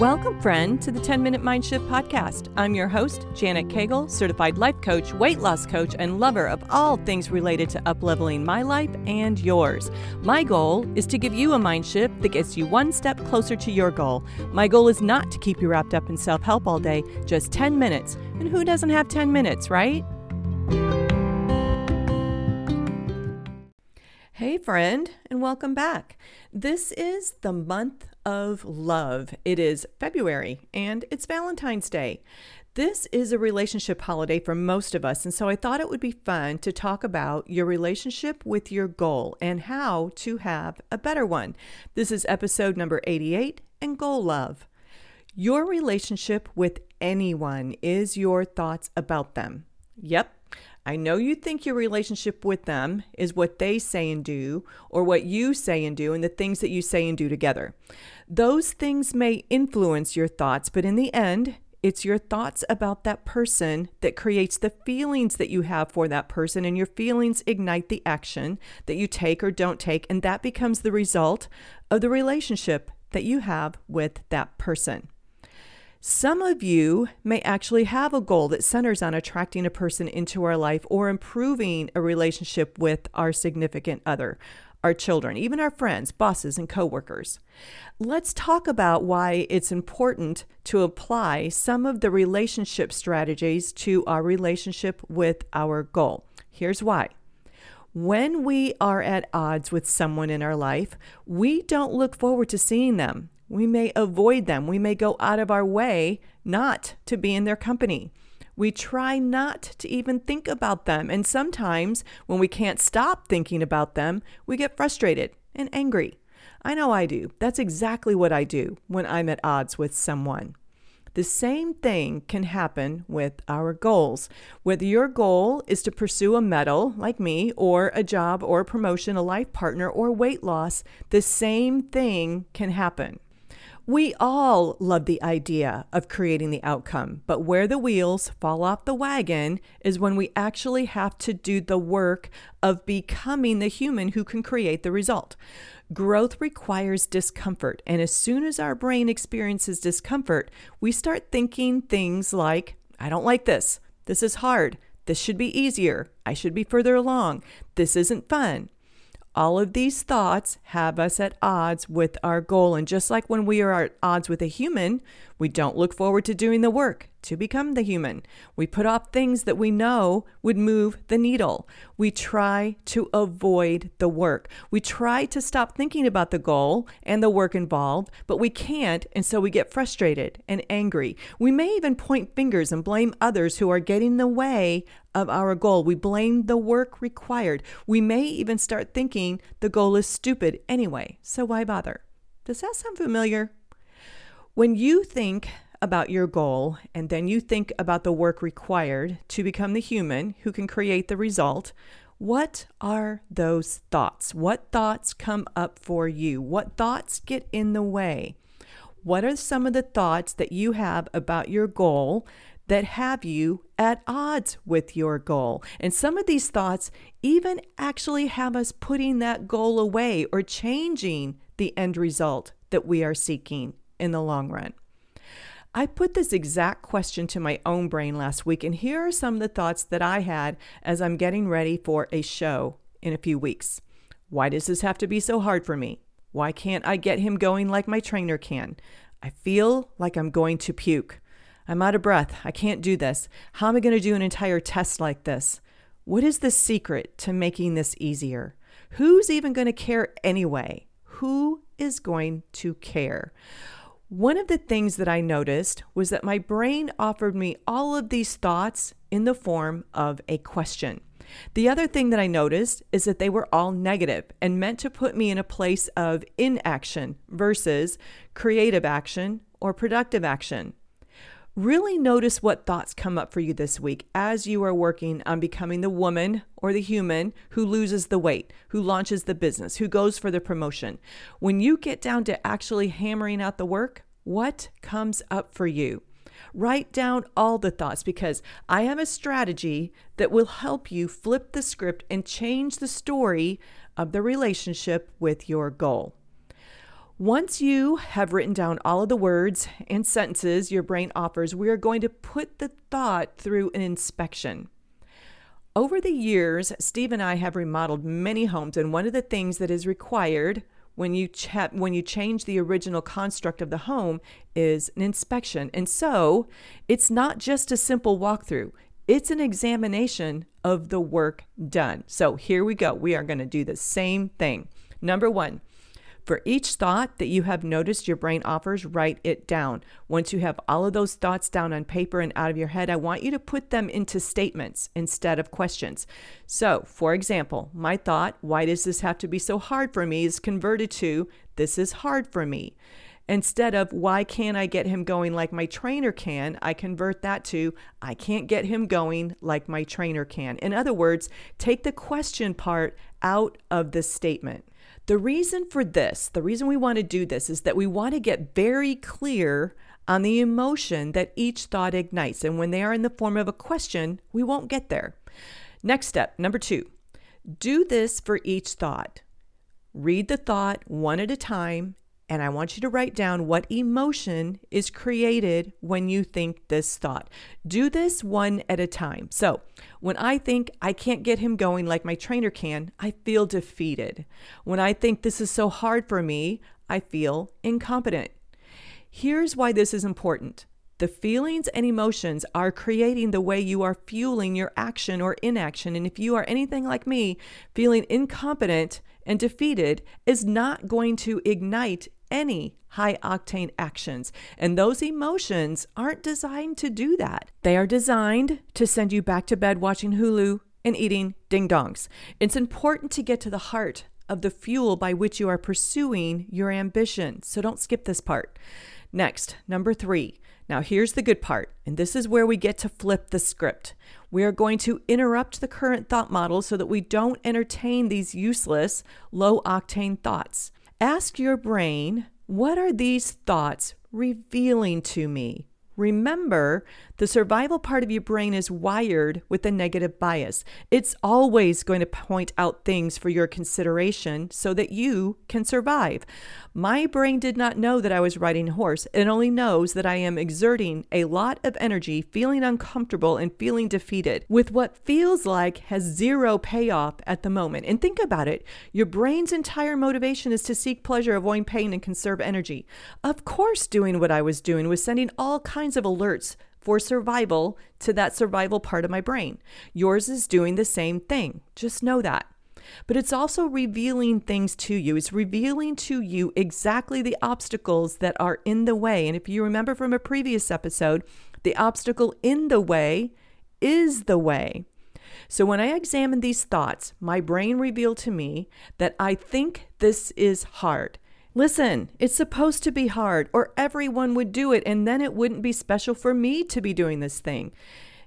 Welcome, friend, to the 10 Minute Mind Shift podcast. I'm your host, Janet Cagle, certified life coach, weight loss coach, and lover of all things related to upleveling my life and yours. My goal is to give you a mind shift that gets you one step closer to your goal. My goal is not to keep you wrapped up in self help all day, just 10 minutes. And who doesn't have 10 minutes, right? Hey, friend, and welcome back. This is the month of love. It is February and it's Valentine's Day. This is a relationship holiday for most of us, and so I thought it would be fun to talk about your relationship with your goal and how to have a better one. This is episode number 88 and Goal Love. Your relationship with anyone is your thoughts about them. Yep, I know you think your relationship with them is what they say and do, or what you say and do, and the things that you say and do together. Those things may influence your thoughts, but in the end, it's your thoughts about that person that creates the feelings that you have for that person, and your feelings ignite the action that you take or don't take, and that becomes the result of the relationship that you have with that person. Some of you may actually have a goal that centers on attracting a person into our life or improving a relationship with our significant other, our children, even our friends, bosses, and coworkers. Let's talk about why it's important to apply some of the relationship strategies to our relationship with our goal. Here's why. When we are at odds with someone in our life, we don't look forward to seeing them. We may avoid them. We may go out of our way not to be in their company. We try not to even think about them. And sometimes when we can't stop thinking about them, we get frustrated and angry. I know I do. That's exactly what I do when I'm at odds with someone. The same thing can happen with our goals. Whether your goal is to pursue a medal, like me, or a job or a promotion, a life partner, or weight loss, the same thing can happen. We all love the idea of creating the outcome, but where the wheels fall off the wagon is when we actually have to do the work of becoming the human who can create the result. Growth requires discomfort, and as soon as our brain experiences discomfort, we start thinking things like, I don't like this. This is hard. This should be easier. I should be further along. This isn't fun. All of these thoughts have us at odds with our goal. And just like when we are at odds with a human, we don't look forward to doing the work to become the human. We put off things that we know would move the needle. We try to avoid the work. We try to stop thinking about the goal and the work involved, but we can't, and so we get frustrated and angry. We may even point fingers and blame others who are getting in the way of our goal. We blame the work required. We may even start thinking the goal is stupid anyway, so why bother? Does that sound familiar? When you think about your goal and then you think about the work required to become the human who can create the result, what are those thoughts? What thoughts come up for you? What thoughts get in the way? What are some of the thoughts that you have about your goal that have you at odds with your goal? And some of these thoughts even actually have us putting that goal away or changing the end result that we are seeking in the long run. I put this exact question to my own brain last week, and here are some of the thoughts that I had as I'm getting ready for a show in a few weeks. Why does this have to be so hard for me? Why can't I get him going like my trainer can? I feel like I'm going to puke. I'm out of breath. I can't do this. How am I going to do an entire test like this? What is the secret to making this easier? Who's even going to care anyway? Who is going to care? One of the things that I noticed was that my brain offered me all of these thoughts in the form of a question. The other thing that I noticed is that they were all negative and meant to put me in a place of inaction versus creative action or productive action. Really notice what thoughts come up for you this week as you are working on becoming the woman or the human who loses the weight, who launches the business, who goes for the promotion. When you get down to actually hammering out the work, what comes up for you? Write down all the thoughts because I have a strategy that will help you flip the script and change the story of the relationship with your goal. Once you have written down all of the words and sentences your brain offers, we are going to put the thought through an inspection. Over the years, Steve and I have remodeled many homes, and one of the things that is required when you when you change the original construct of the home is an inspection. And so, it's not just a simple walkthrough. It's an examination of the work done. So, here we go. We are going to do the same thing. Number 1, for each thought that you have noticed your brain offers, write it down. Once you have all of those thoughts down on paper and out of your head, I want you to put them into statements instead of questions. So, for example, my thought, why does this have to be so hard for me, is converted to, this is hard for me. Instead of, why can't I get him going like my trainer can, I convert that to, I can't get him going like my trainer can. In other words, take the question part out of the statement. The reason for this, the reason we want to do this is that we want to get very clear on the emotion that each thought ignites. And when they are in the form of a question, we won't get there. Next step, number two, do this for each thought. Read the thought one at a time and I want you to write down what emotion is created when you think this thought. Do this one at a time. So, when I think I can't get him going like my trainer can, I feel defeated. When I think this is so hard for me, I feel incompetent. Here's why this is important. The feelings and emotions are creating the way you are fueling your action or inaction. And if you are anything like me, feeling incompetent and defeated is not going to ignite any high octane actions. And those emotions aren't designed to do that. They are designed to send you back to bed watching Hulu and eating ding dongs. It's important to get to the heart of the fuel by which you are pursuing your ambition. So don't skip this part. Next, number three. Now, here's the good part, and this is where we get to flip the script. We are going to interrupt the current thought model so that we don't entertain these useless, low octane thoughts. Ask your brain, what are these thoughts revealing to me? Remember, the survival part of your brain is wired with a negative bias. It's always going to point out things for your consideration so that you can survive. My brain did not know that I was riding a horse. It only knows that I am exerting a lot of energy, feeling uncomfortable, and feeling defeated with what feels like has zero payoff at the moment. And think about it your brain's entire motivation is to seek pleasure, avoid pain, and conserve energy. Of course, doing what I was doing was sending all kinds of alerts for survival to that survival part of my brain. Yours is doing the same thing. Just know that. But it's also revealing things to you. It's revealing to you exactly the obstacles that are in the way. And if you remember from a previous episode, the obstacle in the way is the way. So when I examine these thoughts, my brain revealed to me that I think this is hard. Listen, it's supposed to be hard, or everyone would do it, and then it wouldn't be special for me to be doing this thing.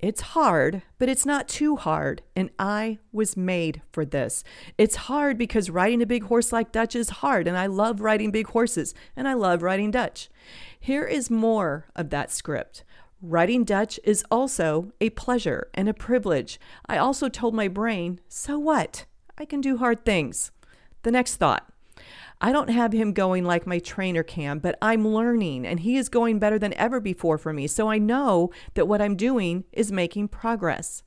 It's hard, but it's not too hard, and I was made for this. It's hard because riding a big horse like Dutch is hard, and I love riding big horses, and I love riding Dutch. Here is more of that script. Riding Dutch is also a pleasure and a privilege. I also told my brain, so what? I can do hard things. The next thought I don't have him going like my trainer can, but I'm learning and he is going better than ever before for me. So I know that what I'm doing is making progress.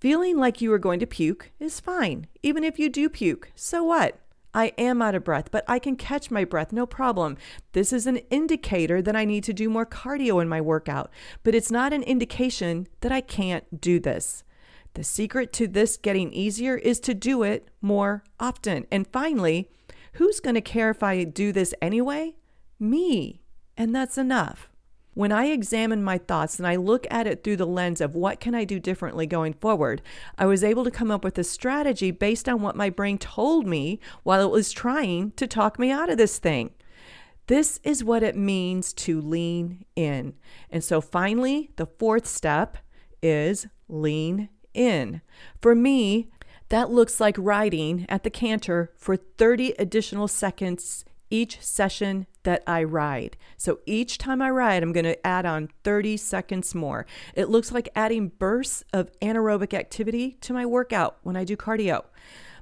Feeling like you are going to puke is fine. Even if you do puke, so what? I am out of breath, but I can catch my breath, no problem. This is an indicator that I need to do more cardio in my workout, but it's not an indication that I can't do this. The secret to this getting easier is to do it more often. And finally, Who's going to care if I do this anyway? Me. And that's enough. When I examine my thoughts and I look at it through the lens of what can I do differently going forward, I was able to come up with a strategy based on what my brain told me while it was trying to talk me out of this thing. This is what it means to lean in. And so finally, the fourth step is lean in. For me, that looks like riding at the canter for 30 additional seconds each session that I ride. So each time I ride, I'm going to add on 30 seconds more. It looks like adding bursts of anaerobic activity to my workout when I do cardio.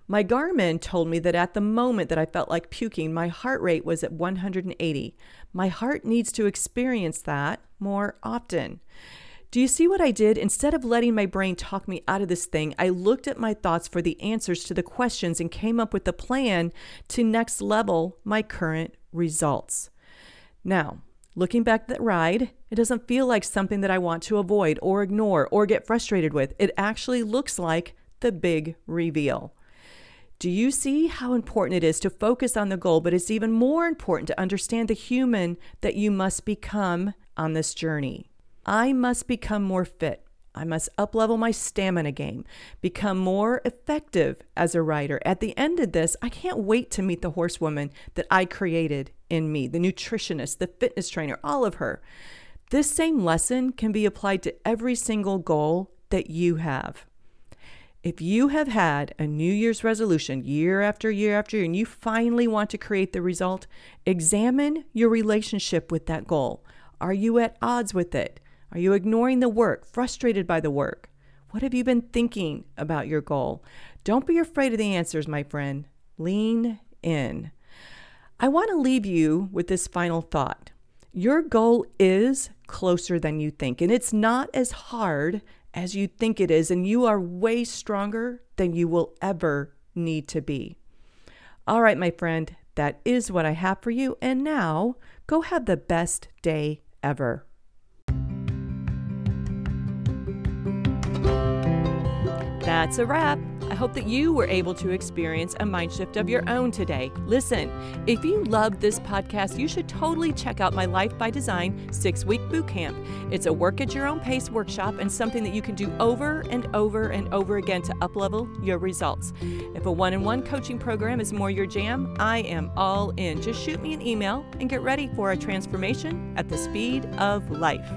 My Garmin told me that at the moment that I felt like puking, my heart rate was at 180. My heart needs to experience that more often. Do you see what I did? Instead of letting my brain talk me out of this thing, I looked at my thoughts for the answers to the questions and came up with a plan to next level my current results. Now, looking back at that ride, it doesn't feel like something that I want to avoid or ignore or get frustrated with. It actually looks like the big reveal. Do you see how important it is to focus on the goal, but it's even more important to understand the human that you must become on this journey? I must become more fit. I must uplevel my stamina game, become more effective as a rider. At the end of this, I can't wait to meet the horsewoman that I created in me, the nutritionist, the fitness trainer, all of her. This same lesson can be applied to every single goal that you have. If you have had a New Year's resolution year after year after year and you finally want to create the result, examine your relationship with that goal. Are you at odds with it? Are you ignoring the work, frustrated by the work? What have you been thinking about your goal? Don't be afraid of the answers, my friend. Lean in. I want to leave you with this final thought. Your goal is closer than you think, and it's not as hard as you think it is, and you are way stronger than you will ever need to be. All right, my friend, that is what I have for you. And now go have the best day ever. That's a wrap. I hope that you were able to experience a mind shift of your own today. Listen, if you love this podcast, you should totally check out my Life by Design six week boot camp. It's a work at your own pace workshop and something that you can do over and over and over again to uplevel your results. If a one on one coaching program is more your jam, I am all in. Just shoot me an email and get ready for a transformation at the speed of life.